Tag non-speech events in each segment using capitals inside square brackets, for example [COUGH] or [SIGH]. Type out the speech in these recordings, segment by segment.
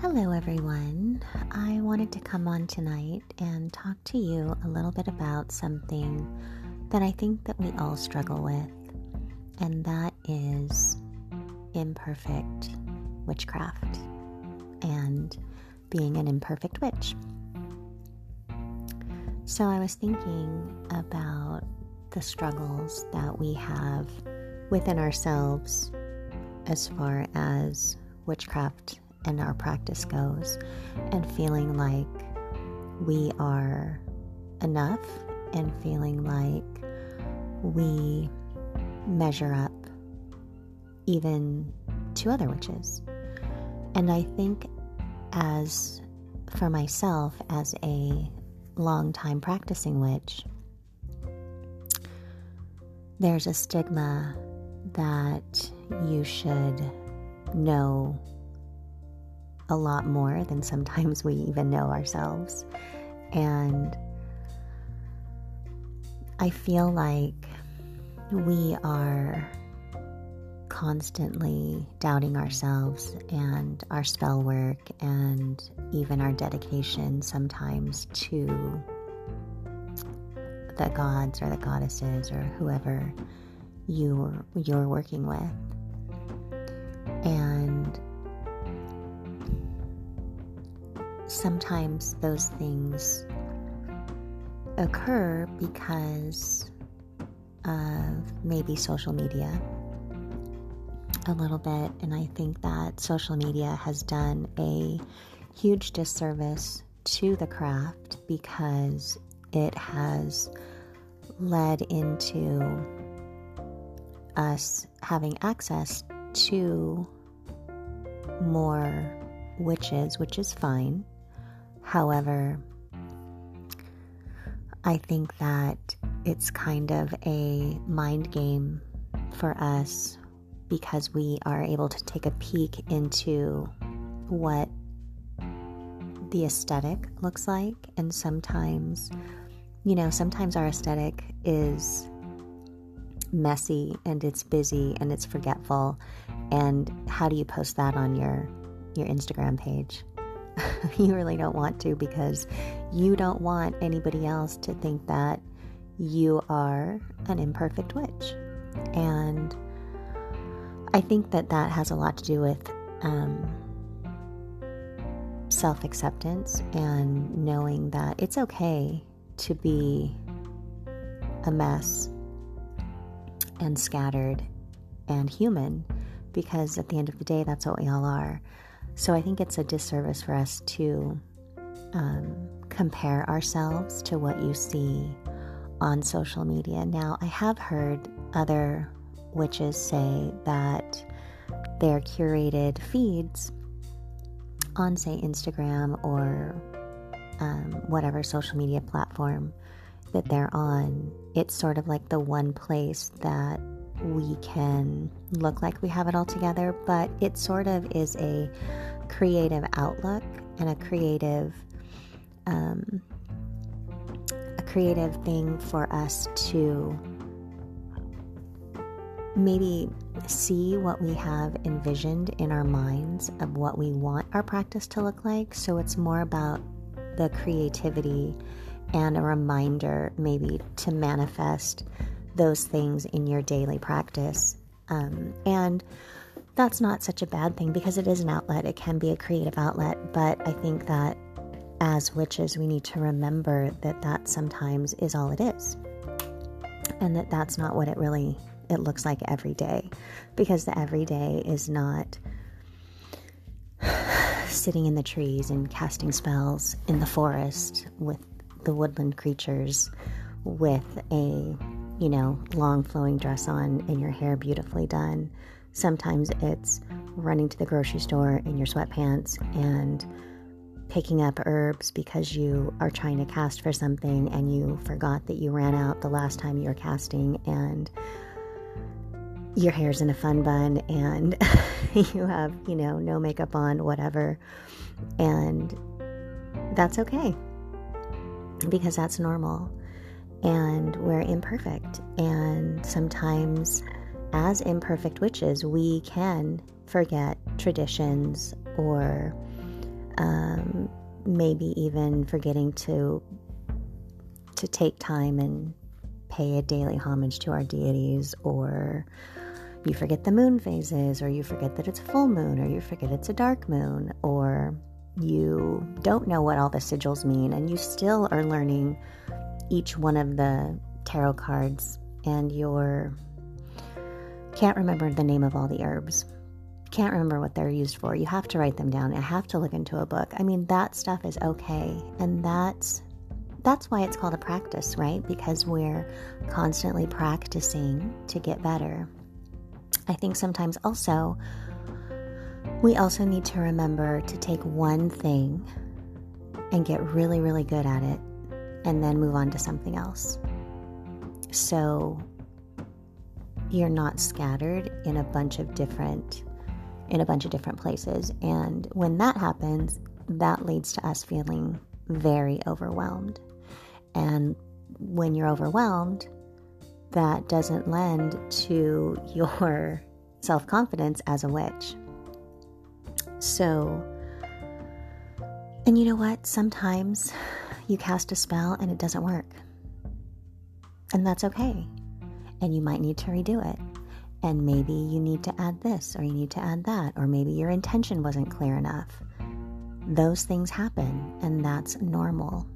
Hello, everyone. I wanted to come on tonight and talk to you a little bit about something that I think that we all struggle with, and that is imperfect witchcraft and being an imperfect witch. So, I was thinking about the struggles that we have within ourselves as far as witchcraft and our practice goes, and feeling like we are enough and feeling like we measure up even to other witches. And I think, as for myself, as a long time practicing witch, there's a stigma that you should know a lot more than sometimes we even know ourselves. And I feel like we are constantly doubting ourselves and our spell work and even our dedication sometimes to the gods or the goddesses or whoever you're, you're working with. And sometimes those things occur because of maybe social media a little bit. And I think that social media has done a huge disservice to the craft because it has led into us having access to more witches, which is fine. However, I think that it's kind of a mind game for us because we are able to take a peek into what the aesthetic looks like. And sometimes, you know, sometimes our aesthetic is messy and it's busy and it's forgetful. And how do you post that on your your Instagram page? [LAUGHS] you really don't want to because you don't want anybody else to think that you are an imperfect witch. And I think that that has a lot to do with um, self acceptance and knowing that it's okay to be a mess and scattered and human because at the end of the day, that's what we all are. So I think it's a disservice for us to um, compare ourselves to what you see on social media. Now, I have heard other witches say that their curated feeds on, say, Instagram or um, whatever social media platform that they're on, it's sort of like the one place that we can look like we have it all together, but it sort of is a creative outlook and a creative um, a creative thing for us to maybe see what we have envisioned in our minds of what we want our practice to look like. So it's more about the creativity and a reminder, maybe, to manifest those things in your daily practice. Um, and that's not such a bad thing because it is an outlet. It can be a creative outlet. But I think that as witches, we need to remember that that sometimes is all it is. And that that's not what it really it looks like every day because the everyday is not [SIGHS] sitting in the trees and casting spells in the forest with the woodland creatures with a you know, long flowing dress on and your hair beautifully done. Sometimes it's running to the grocery store in your sweatpants and picking up herbs because you are trying to cast for something and you forgot that you ran out the last time you were casting and your hair's in a fun bun and [LAUGHS] you have, you know, no makeup on, whatever. And that's okay because that's normal and we're imperfect. And sometimes, as imperfect witches, we can forget traditions or um, maybe even forgetting to to take time and pay a daily homage to our deities or you forget the moon phases or you forget that it's a full moon or you forget it's a dark moon or you don't know what all the sigils mean and you still are learning each one of the tarot cards and you're can't remember the name of all the herbs can't remember what they're used for. You have to write them down. I have to look into a book. I mean, that stuff is okay. And that's that's why it's called a practice, right? Because we're constantly practicing to get better. I think sometimes also we also need to remember to take one thing and get really, really good at it and then move on to something else. So you're not scattered in a bunch of different in a bunch of different places. And when that happens, that leads to us feeling very overwhelmed. And when you're overwhelmed, that doesn't lend to [LAUGHS] your self confidence as a witch. So, and you know what? Sometimes you cast a spell and it doesn't work. And that's okay. And you might need to redo it and maybe you need to add this or you need to add that, or maybe your intention wasn't clear enough. Those things happen, and that's normal.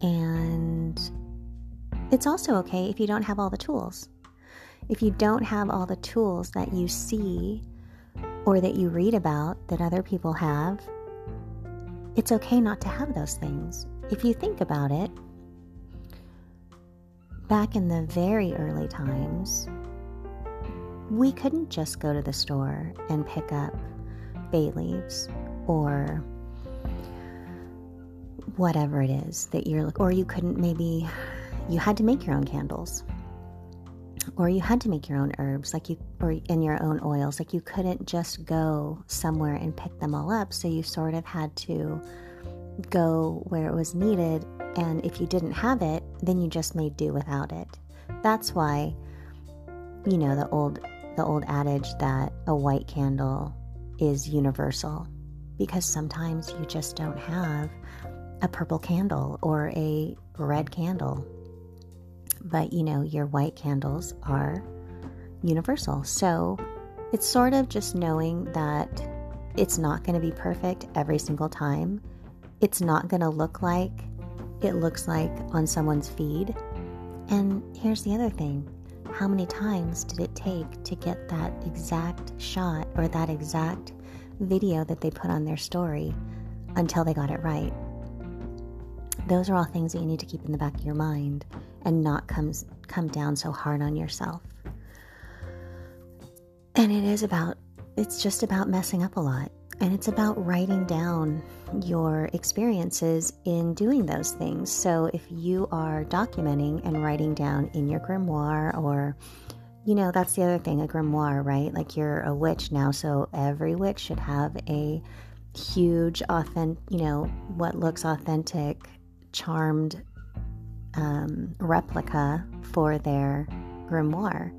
And it's also okay if you don't have all the tools. If you don't have all the tools that you see or that you read about that other people have, it's okay not to have those things. If you think about it, back in the very early times, we couldn't just go to the store and pick up bay leaves or whatever it is that you're or you couldn't maybe you had to make your own candles or you had to make your own herbs like you or in your own oils like you couldn't just go somewhere and pick them all up so you sort of had to go where it was needed and if you didn't have it, then you just made do without it. That's why, you know, the old the old adage that a white candle is universal because sometimes you just don't have a purple candle or a red candle. But you know, your white candles are universal. So it's sort of just knowing that it's not going to be perfect every single time. It's not going to look like it looks like on someone's feed. And here's the other thing how many times did it take to get that exact shot or that exact video that they put on their story until they got it right? Those are all things that you need to keep in the back of your mind and not comes come down so hard on yourself. And it is about it's just about messing up a lot. And it's about writing down your experiences in doing those things. So if you are documenting and writing down in your grimoire, or, you know, that's the other thing, a grimoire, right? Like you're a witch now, so every witch should have a huge, authentic, you know, what looks authentic, charmed um, replica for their grimoire.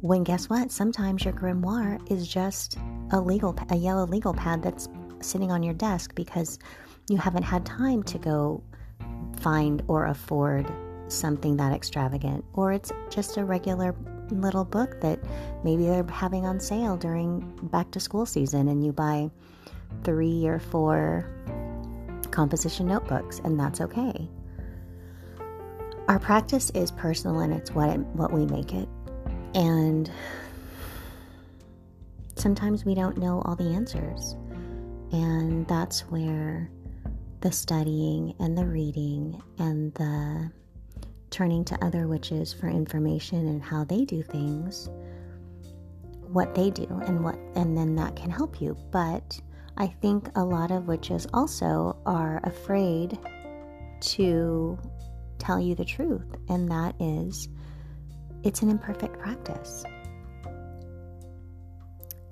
When guess what? Sometimes your grimoire is just a legal a yellow legal pad that's sitting on your desk because you haven't had time to go find or afford something that extravagant or it's just a regular little book that maybe they're having on sale during back to school season and you buy 3 or 4 composition notebooks and that's okay. Our practice is personal and it's what it, what we make it. And sometimes we don't know all the answers. And that's where the studying and the reading and the turning to other witches for information and how they do things what they do and what and then that can help you but i think a lot of witches also are afraid to tell you the truth and that is it's an imperfect practice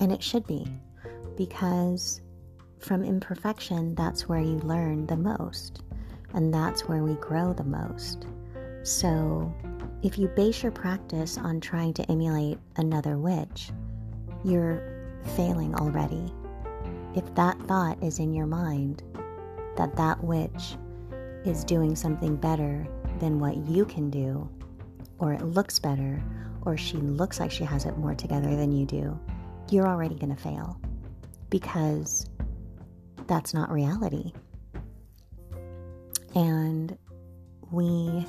and it should be, because from imperfection, that's where you learn the most, and that's where we grow the most. So, if you base your practice on trying to emulate another witch, you're failing already. if that thought is in your mind that that witch is doing something better than what you can do, or it looks better, or she looks like she has it more together than you do, you're already going to fail because that's not reality. And we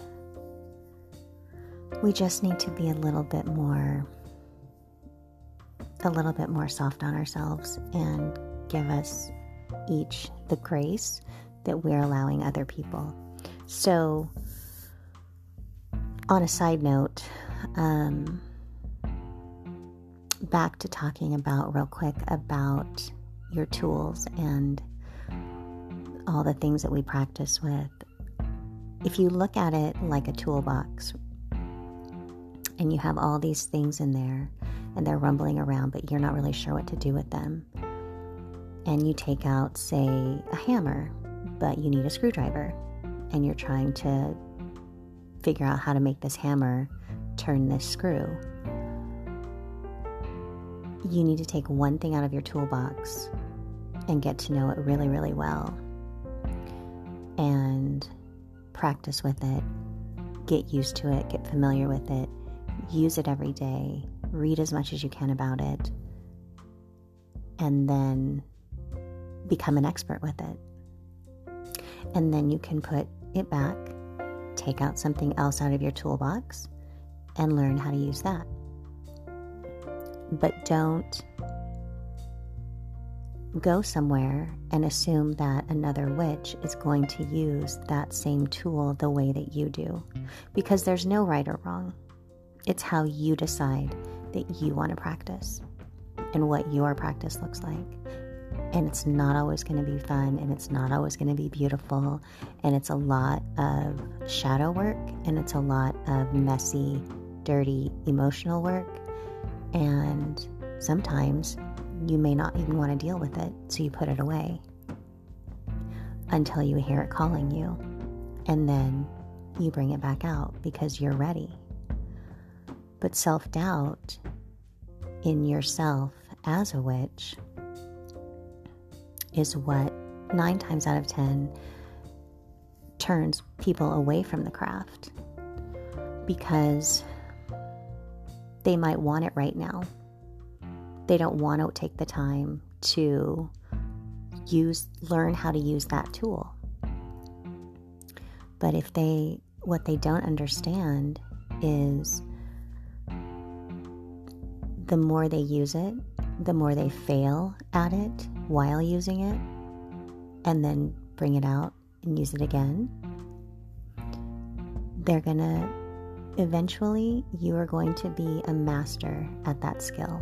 we just need to be a little bit more a little bit more soft on ourselves and give us each the grace that we're allowing other people. So, on a side note, um, back to talking about real quick about your tools and all the things that we practice with. If you look at it like a toolbox and you have all these things in there and they're rumbling around, but you're not really sure what to do with them, and you take out, say, a hammer, but you need a screwdriver, and you're trying to figure out how to make this hammer turn this screw. You need to take one thing out of your toolbox and get to know it really, really well. And practice with it, get used to it, get familiar with it, use it every day, read as much as you can about it, and then become an expert with it. And then you can put it back, take out something else out of your toolbox, and learn how to use that. But don't go somewhere and assume that another witch is going to use that same tool the way that you do. Because there's no right or wrong. It's how you decide that you want to practice and what your practice looks like. And it's not always going to be fun and it's not always going to be beautiful. And it's a lot of shadow work and it's a lot of messy, dirty, emotional work. And sometimes you may not even want to deal with it, so you put it away until you hear it calling you. And then you bring it back out because you're ready. But self doubt in yourself as a witch is what nine times out of ten turns people away from the craft because they might want it right now. They don't want to take the time to use learn how to use that tool. But if they what they don't understand is the more they use it the more they fail at it while using it and then bring it out and use it again they're gonna eventually you are going to be a master at that skill.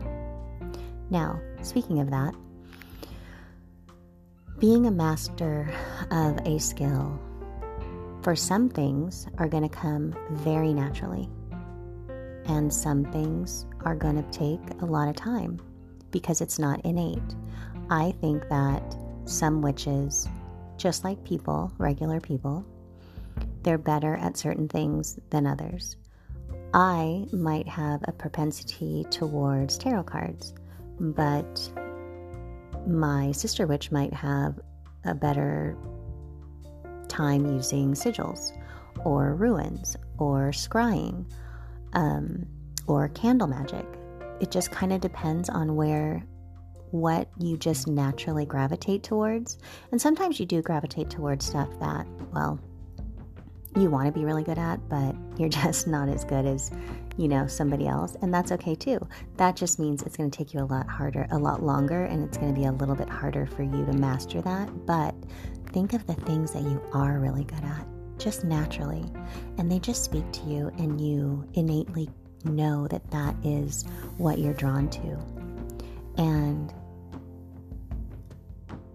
Now, speaking of that, being a master of a skill for some things are going to come very naturally, and some things are going to take a lot of time because it's not innate. I think that some witches, just like people, regular people, they're better at certain things than others. I might have a propensity towards tarot cards but my sister witch might have a better time using sigils or runes or scrying um, or candle magic. It just kind of depends on where what you just naturally gravitate towards. And sometimes you do gravitate towards stuff that, well, you want to be really good at, but you're [LAUGHS] just not as good as you know, somebody else, and that's okay too. That just means it's going to take you a lot harder, a lot longer, and it's going to be a little bit harder for you to master that. But think of the things that you are really good at, just naturally, and they just speak to you, and you innately know that that is what you're drawn to. And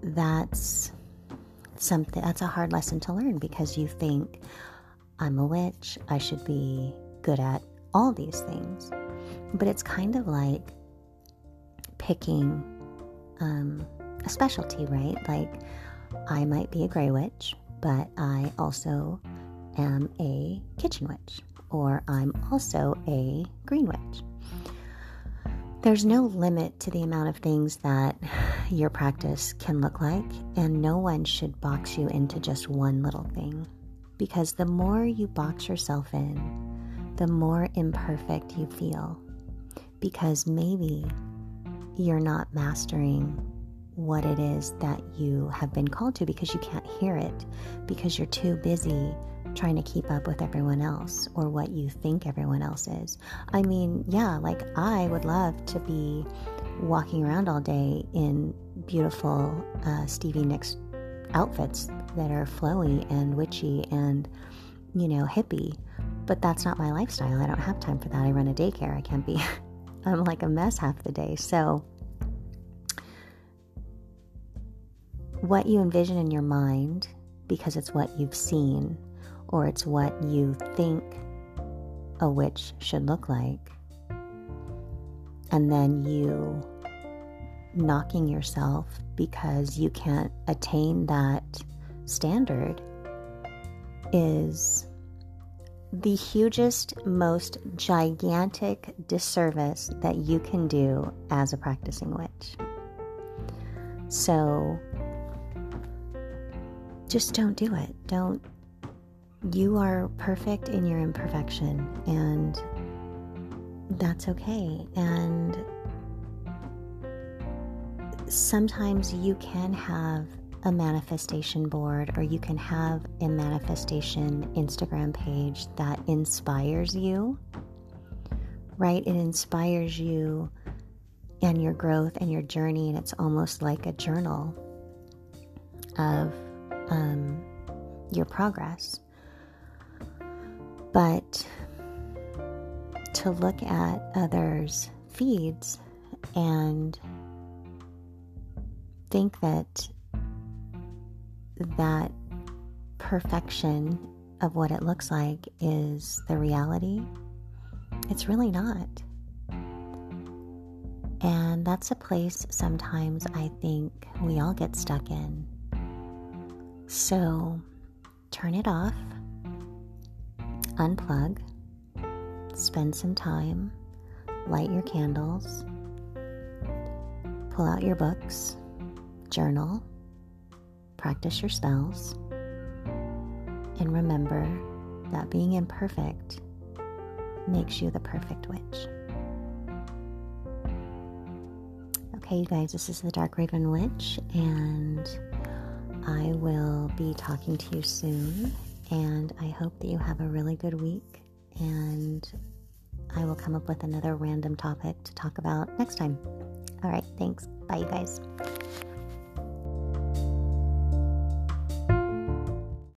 that's something that's a hard lesson to learn because you think I'm a witch, I should be good at all these things. But it's kind of like picking um, a specialty, right? Like, I might be a gray witch, but I also am a kitchen witch, or I'm also a green witch. there's no limit to the amount of things that your practice can look like, and no one should box you into just one little thing. Because the more you box yourself in, the more imperfect you feel. Because maybe you're not mastering what it is that you have been called to because you can't hear it, because you're too busy trying to keep up with everyone else or what you think everyone else is. I mean, yeah, like I would love to be walking around all day in beautiful uh, Stevie Nicks outfits that are flowy and witchy and, you know, hippie. But that's not my lifestyle. I don't have time for that. I run a daycare. I can't be, [LAUGHS] I'm like a mess half the day. So, what you envision in your mind, because it's what you've seen, or it's what you think a witch should look like, and then you knocking yourself because you can't attain that standard is the hugest, most gigantic disservice that you can do as a practicing witch. So just don't do it. Don't. You are perfect in your imperfection, and that's okay. And sometimes you can have a manifestation board or you can have a manifestation Instagram page that inspires you, right? It inspires you and your growth and your journey, and it's almost like a journal of um, your progress. But to look at others' feeds and think that that perfection of what it looks like is the reality, it's really not. And that's a place sometimes I think we all get stuck in. So turn it off, unplug, spend some time, light your candles, pull out your books, journal, practice your spells, and remember that being imperfect makes you the perfect witch. Okay, you guys, this is the Dark Raven Witch, and I will be talking to you soon, and I hope that you have a really good week. And I will come up with another random topic to talk about next time. All right, thanks. Bye, you guys.